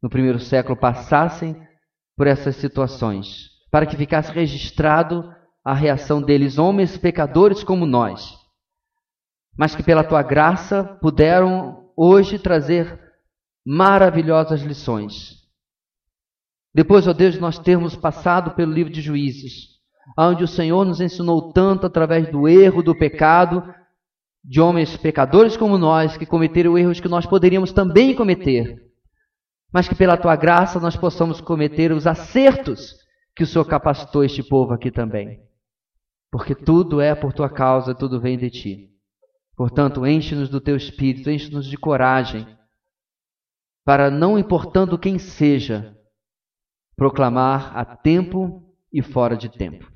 no primeiro século passassem por essas situações, para que ficasse registrado a reação deles, homens pecadores como nós, mas que pela tua graça puderam hoje trazer maravilhosas lições. Depois, ó Deus, nós termos passado pelo livro de Juízes, onde o Senhor nos ensinou tanto através do erro, do pecado, de homens pecadores como nós, que cometeram erros que nós poderíamos também cometer, mas que pela tua graça nós possamos cometer os acertos que o Senhor capacitou este povo aqui também. Porque tudo é por tua causa, tudo vem de ti. Portanto, enche-nos do teu espírito, enche-nos de coragem para, não importando quem seja, proclamar a tempo e fora de tempo.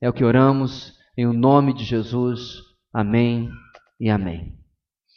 É o que oramos em o nome de Jesus. Amém e amém.